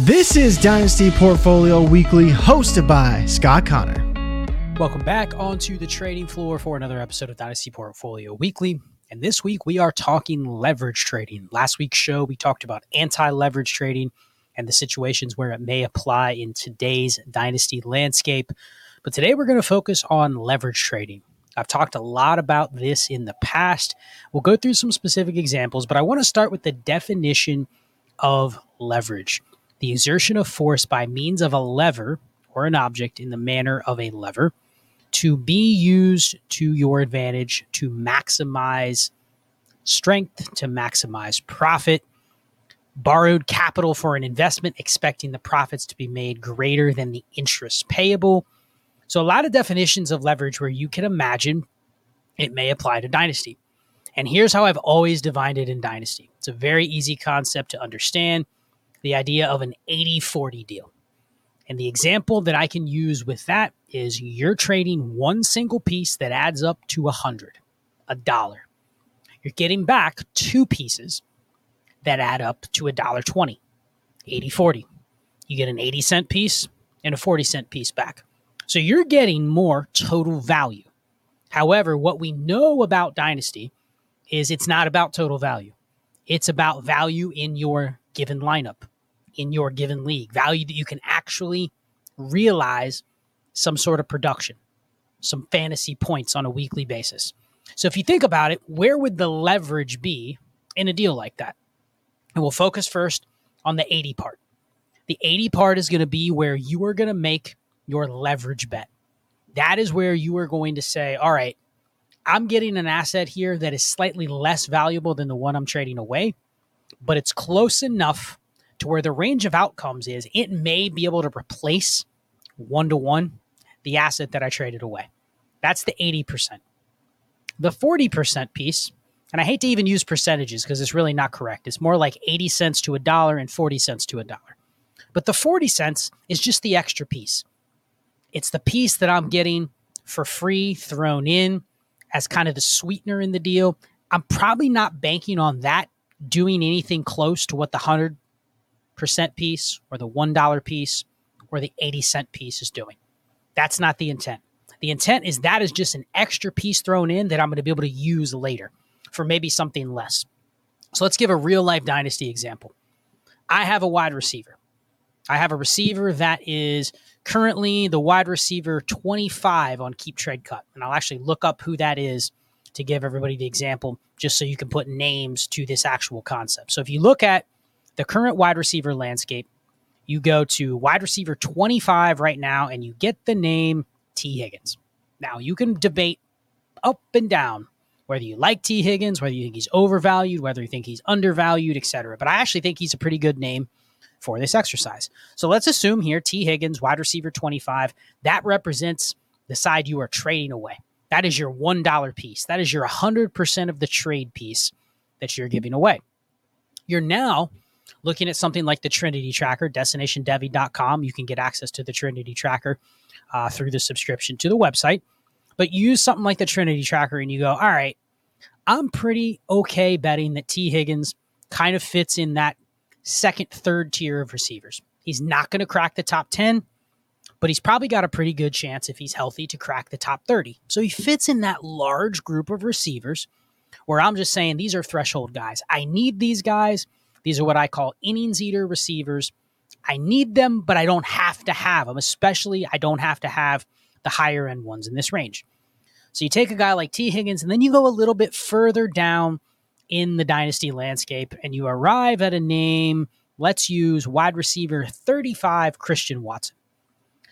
This is Dynasty Portfolio Weekly, hosted by Scott Connor. Welcome back onto the trading floor for another episode of Dynasty Portfolio Weekly. And this week we are talking leverage trading. Last week's show, we talked about anti leverage trading and the situations where it may apply in today's Dynasty landscape. But today we're going to focus on leverage trading. I've talked a lot about this in the past. We'll go through some specific examples, but I want to start with the definition of leverage the exertion of force by means of a lever or an object in the manner of a lever to be used to your advantage to maximize strength, to maximize profit, borrowed capital for an investment, expecting the profits to be made greater than the interest payable. So, a lot of definitions of leverage where you can imagine it may apply to Dynasty. And here's how I've always defined it in Dynasty it's a very easy concept to understand the idea of an 80 40 deal. And the example that I can use with that is you're trading one single piece that adds up to a hundred, a dollar. You're getting back two pieces that add up to a dollar 20, 80 40. You get an 80 cent piece and a 40 cent piece back. So you're getting more total value. However, what we know about Dynasty is it's not about total value. It's about value in your given lineup in your given league, value that you can actually realize some sort of production, some fantasy points on a weekly basis. So if you think about it, where would the leverage be in a deal like that? And we'll focus first on the 80 part. The 80 part is going to be where you are going to make your leverage bet. That is where you are going to say, all right, I'm getting an asset here that is slightly less valuable than the one I'm trading away, but it's close enough to where the range of outcomes is it may be able to replace one to one the asset that I traded away. That's the 80%. The 40% piece, and I hate to even use percentages because it's really not correct. It's more like 80 cents to a dollar and 40 cents to a dollar. But the 40 cents is just the extra piece. It's the piece that I'm getting for free thrown in as kind of the sweetener in the deal. I'm probably not banking on that doing anything close to what the 100 percent piece or the $1 piece or the 80 cent piece is doing. That's not the intent. The intent is that is just an extra piece thrown in that I'm going to be able to use later for maybe something less. So let's give a real life dynasty example. I have a wide receiver. I have a receiver that is currently the wide receiver 25 on Keep Trade Cut. And I'll actually look up who that is to give everybody the example just so you can put names to this actual concept. So if you look at the current wide receiver landscape, you go to wide receiver 25 right now and you get the name Tee Higgins. Now, you can debate up and down whether you like Tee Higgins, whether you think he's overvalued, whether you think he's undervalued, etc. But I actually think he's a pretty good name for this exercise. So let's assume here Tee Higgins, wide receiver 25, that represents the side you are trading away. That is your $1 piece. That is your 100% of the trade piece that you're giving away. You're now looking at something like the Trinity Tracker, destinationdevy.com. You can get access to the Trinity Tracker uh, through the subscription to the website. But use something like the Trinity Tracker and you go, all right, I'm pretty okay betting that Tee Higgins kind of fits in that second, third tier of receivers. He's not going to crack the top 10, but he's probably got a pretty good chance if he's healthy to crack the top 30. So he fits in that large group of receivers where I'm just saying these are threshold guys. I need these guys these are what I call innings eater receivers. I need them, but I don't have to have them. Especially, I don't have to have the higher end ones in this range. So you take a guy like Tee Higgins, and then you go a little bit further down in the dynasty landscape, and you arrive at a name. Let's use wide receiver 35, Christian Watson.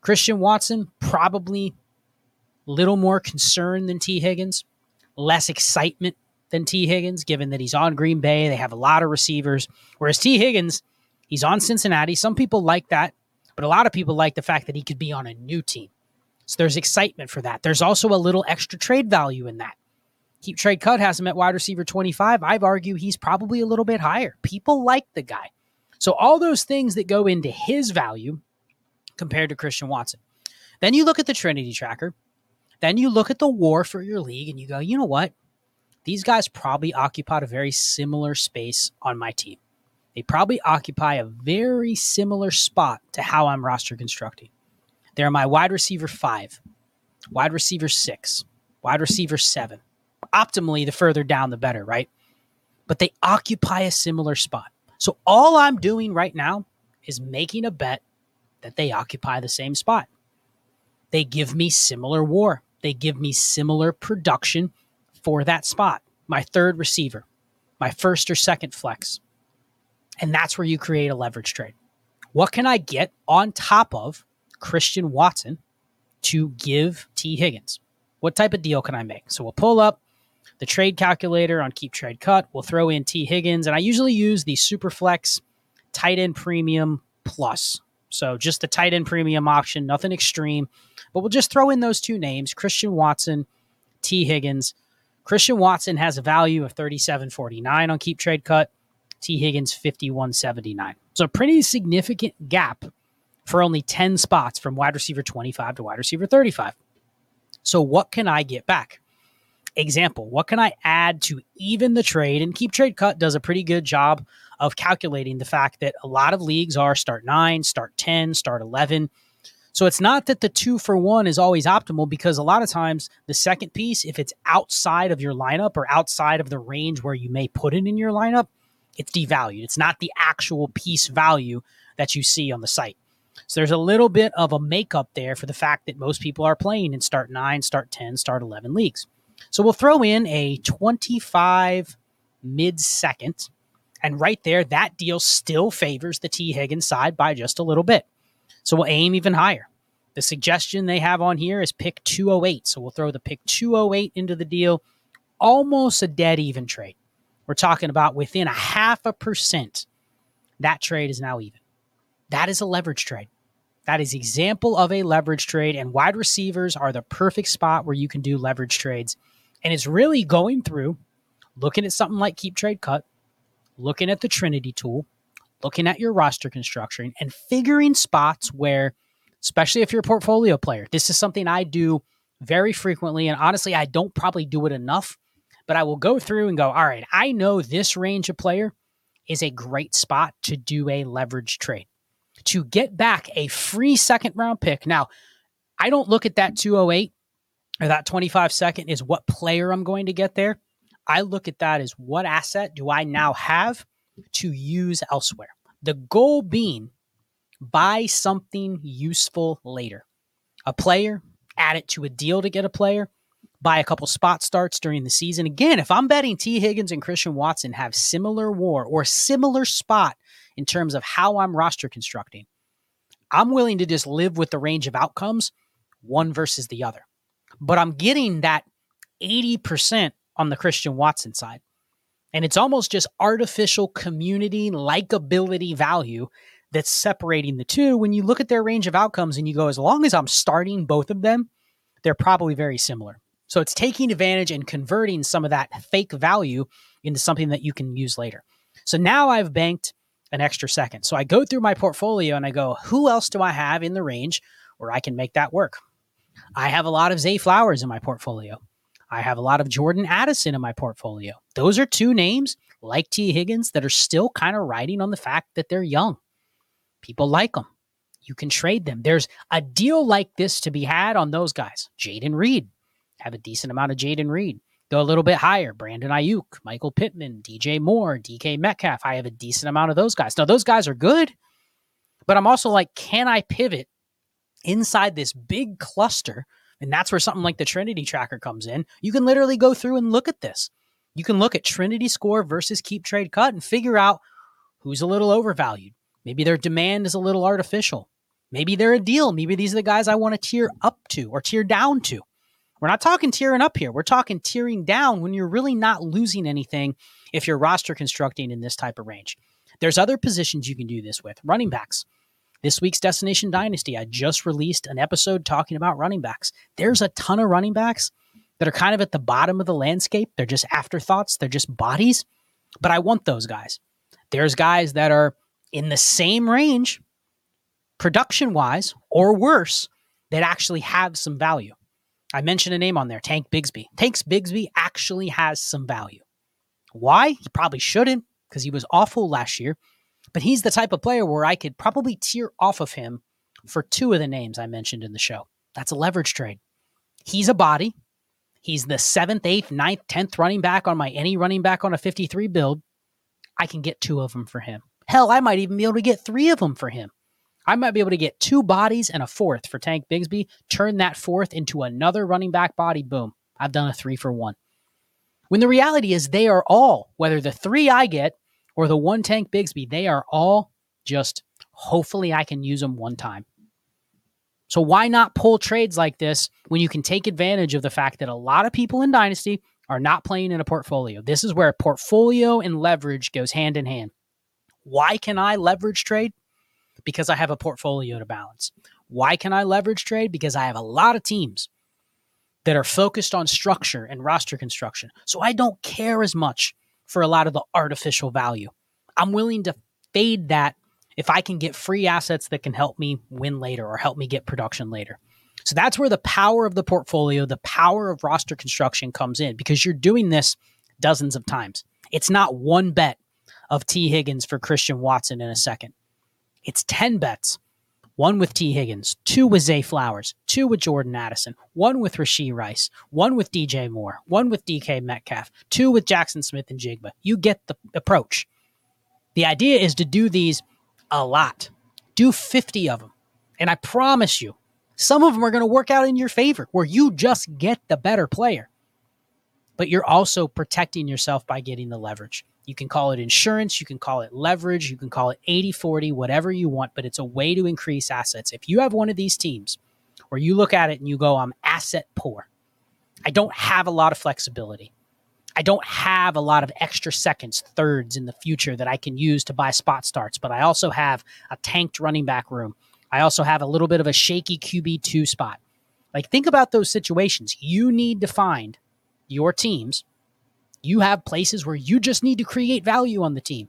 Christian Watson, probably little more concern than Tee Higgins, less excitement than Tee Higgins, given that he's on Green Bay. They have a lot of receivers. Whereas Tee Higgins, he's on Cincinnati. Some people like that, but a lot of people like the fact that he could be on a new team. So there's excitement for that. There's also a little extra trade value in that. Keep trade cut has him at wide receiver 25. I've argued he's probably a little bit higher. People like the guy. So all those things that go into his value compared to Christian Watson. Then you look at the Trinity tracker. Then you look at the war for your league and you go, you know what? These guys probably occupied a very similar space on my team. They probably occupy a very similar spot to how I'm roster constructing. They're my wide receiver five, wide receiver six, wide receiver seven. Optimally, the further down, the better, right? But they occupy a similar spot. So all I'm doing right now is making a bet that they occupy the same spot. They give me similar war. They give me similar production for that spot. My third receiver, my first or second flex. And that's where you create a leverage trade. What can I get on top of Christian Watson to give Tee Higgins? What type of deal can I make? So we'll pull up the trade calculator on Keep Trade Cut. We'll throw in Tee Higgins, and I usually use the Superflex Tight End Premium Plus. So just the tight end premium option, nothing extreme. But we'll just throw in those two names Christian Watson, Tee Higgins. Christian Watson has a value of 37.49 on Keep Trade Cut. Tee Higgins 51.79. So pretty significant gap for only 10 spots from wide receiver 25 to wide receiver 35. So what can I get back? Example, what can I add to even the trade? And Keep Trade Cut does a pretty good job of calculating the fact that a lot of leagues are start 9, start 10, start 11. So it's not that the two for one is always optimal because a lot of times the second piece, if it's outside of your lineup or outside of the range where you may put it in your lineup, it's devalued. It's not the actual piece value that you see on the site. So there's a little bit of a makeup there for the fact that most people are playing in start 9, start 10, start 11 leagues. So we'll throw in a 25 mid second. And right there, that deal still favors the Tee Higgins side by just a little bit. So we'll aim even higher. The suggestion they have on here is pick 208. So we'll throw the pick 208 into the deal. Almost a dead even trade. We're talking about within a half a percent. That trade is now even. That is a leverage trade. That is example of a leverage trade, and wide receivers are the perfect spot where you can do leverage trades. And it's really going through, looking at something like Keep Trade Cut, looking at the Trinity tool, looking at your roster construction, and figuring spots where, especially if you're a portfolio player, this is something I do very frequently. And honestly, I don't probably do it enough, but I will go through and go, all right, I know this range of player is a great spot to do a leverage trade to get back a free second round pick. Now, I don't look at that 208 or that 25 second is what player I'm going to get there. I look at that as what asset do I now have to use elsewhere. The goal being buy something useful later. A player, add it to a deal to get a player, buy a couple spot starts during the season. Again, if I'm betting Tee Higgins and Christian Watson have similar war or similar spot in terms of how I'm roster constructing. I'm willing to just live with the range of outcomes, one versus the other. But I'm getting that 80% on the Christian Watson side. And it's almost just artificial community likability value that's separating the two. When you look at their range of outcomes and you go, as long as I'm starting both of them, they're probably very similar. So it's taking advantage and converting some of that fake value into something that you can use later. So now I've banked an extra second. So I go through my portfolio and I go, who else do I have in the range where I can make that work? I have a lot of Zay Flowers in my portfolio. I have a lot of Jordan Addison in my portfolio. Those are two names like Tee Higgins that are still kind of riding on the fact that they're young. People like them. You can trade them. There's a deal like this to be had on those guys. Jayden Reed. Have a decent amount of Jayden Reed. Go a little bit higher. Brandon Aiyuk, Michael Pittman, DJ Moore, DK Metcalf. I have a decent amount of those guys. Now, those guys are good, But I'm also like, can I pivot inside this big cluster? And that's where something like the Trinity tracker comes in. You can literally go through and look at this. You can look at Trinity score versus keep trade cut and figure out who's a little overvalued. Maybe their demand is a little artificial. Maybe they're a deal. Maybe these are the guys I want to tier up to or tier down to. We're not talking tiering up here. We're talking tiering down when you're really not losing anything if you're roster constructing in this type of range. There's other positions you can do this with. Running backs. This week's Destination Dynasty, I just released an episode talking about running backs. There's a ton of running backs that are kind of at the bottom of the landscape. They're just afterthoughts, they're just bodies. But I want those guys. There's guys that are in the same range, production wise or worse, that actually have some value. I mentioned a name on there, Tank Bigsby. Tank Bigsby actually has some value. Why? He probably shouldn't because he was awful last year, but he's the type of player where I could probably tier off of him for two of the names I mentioned in the show. That's a leverage trade. He's a body. He's the seventh, eighth, ninth, tenth running back on my any running back on a 53 build. I can get two of them for him. Hell, I might even be able to get three of them for him. I might be able to get two bodies and a fourth for Tank Bigsby, turn that fourth into another running back body. Boom. I've done a three for one. When the reality is, they are all, whether the three I get or the one Tank Bigsby, they are all just hopefully I can use them one time. So why not pull trades like this when you can take advantage of the fact that a lot of people in Dynasty are not playing in a portfolio? This is where portfolio and leverage goes hand in hand. Why can I leverage trade? because I have a portfolio to balance. Why can I leverage trade? Because I have a lot of teams that are focused on structure and roster construction. So I don't care as much for a lot of the artificial value. I'm willing to fade that if I can get free assets that can help me win later or help me get production later. So that's where the power of the portfolio, the power of roster construction comes in because you're doing this dozens of times. It's not one bet of Tee Higgins for Christian Watson in a second. It's 10 bets. One with Tee Higgins, two with Zay Flowers, two with Jordan Addison, one with Rashee Rice, one with DJ Moore, one with DK Metcalf, two with Jackson Smith-Njigba. You get the approach. The idea is to do these a lot. Do 50 of them. And I promise you, some of them are going to work out in your favor where you just get the better player. But you're also protecting yourself by getting the leverage. You can call it insurance, you can call it leverage, you can call it 80 40, whatever you want, but it's a way to increase assets. If you have one of these teams where you look at it and you go, I'm asset poor, I don't have a lot of flexibility. I don't have a lot of extra seconds, thirds in the future that I can use to buy spot starts, but I also have a tanked running back room. I also have a little bit of a shaky QB2 spot. Like, think about those situations. You need to find your teams you have places where you just need to create value on the team.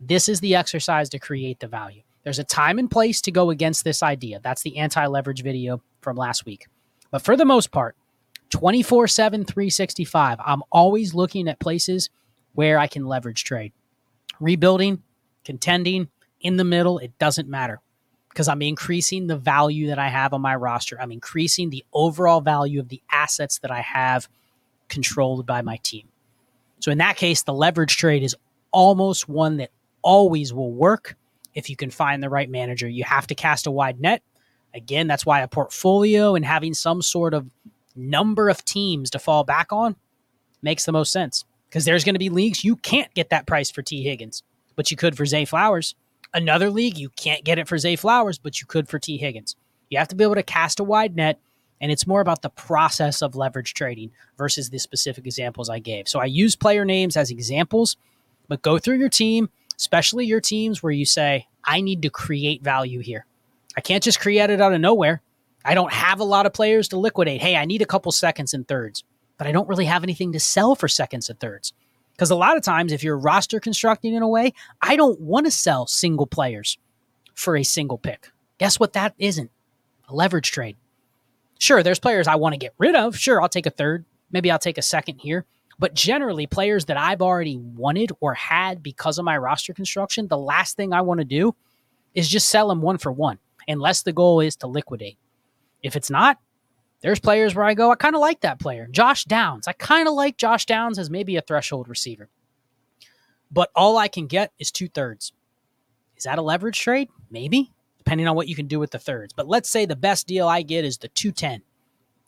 This is the exercise to create the value. There's a time and place to go against this idea. That's the anti leverage video from last week. But for the most part, 24 7, 365, I'm always looking at places where I can leverage trade. Rebuilding, contending, in the middle, it doesn't matter because I'm increasing the value that I have on my roster. I'm increasing the overall value of the assets that I have controlled by my team. So in that case, the leverage trade is almost one that always will work if you can find the right manager. You have to cast a wide net. Again, that's why a portfolio and having some sort of number of teams to fall back on makes the most sense. Because there's going to be leagues you can't get that price for Tee Higgins, but you could for Zay Flowers. Another league, you can't get it for Zay Flowers, but you could for T. Higgins. You have to be able to cast a wide net and it's more about the process of leverage trading versus the specific examples I gave. So I use player names as examples, but go through your team, especially your teams where you say, I need to create value here. I can't just create it out of nowhere. I don't have a lot of players to liquidate. Hey, I need a couple seconds and thirds, but I don't really have anything to sell for seconds and thirds. Because a lot of times, if you're roster constructing in a way, I don't want to sell single players for a single pick. Guess what? That isn't a leverage trade. Sure, there's players I want to get rid of. Sure, I'll take a third. Maybe I'll take a second here. But generally, players that I've already wanted or had because of my roster construction, the last thing I want to do is just sell them one for one, unless the goal is to liquidate. If it's not, there's players where I go, I kind of like that player. Josh Downs. I kind of like Josh Downs as maybe a threshold receiver. But all I can get is two thirds. Is that a leverage trade? Maybe, depending on what you can do with the thirds. But let's say the best deal I get is the 210.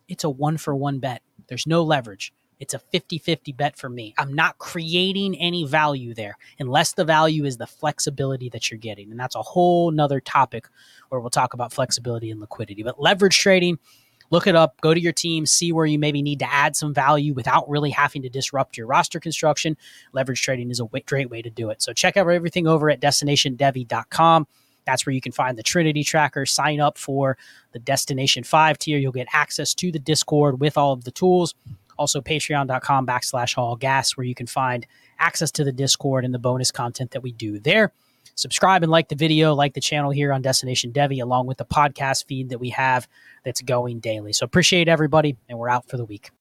It's a one for one bet. There's no leverage. It's a 50 50 bet for me. I'm not creating any value there unless the value is the flexibility that you're getting. And that's a whole nother topic where we'll talk about flexibility and liquidity. But leverage trading, look it up, go to your team, see where you maybe need to add some value without really having to disrupt your roster construction. Leverage trading is a great way to do it. So check out everything over at destinationdevy.com. That's where you can find the Trinity tracker. Sign up for the Destination 5 tier. You'll get access to the Discord with all of the tools. Also, patreon.com backslash all gas, where you can find access to the Discord and the bonus content that we do there. Subscribe and like the video, like the channel here on Destination Devy, along with the podcast feed that we have that's going daily. So appreciate everybody, and we're out for the week.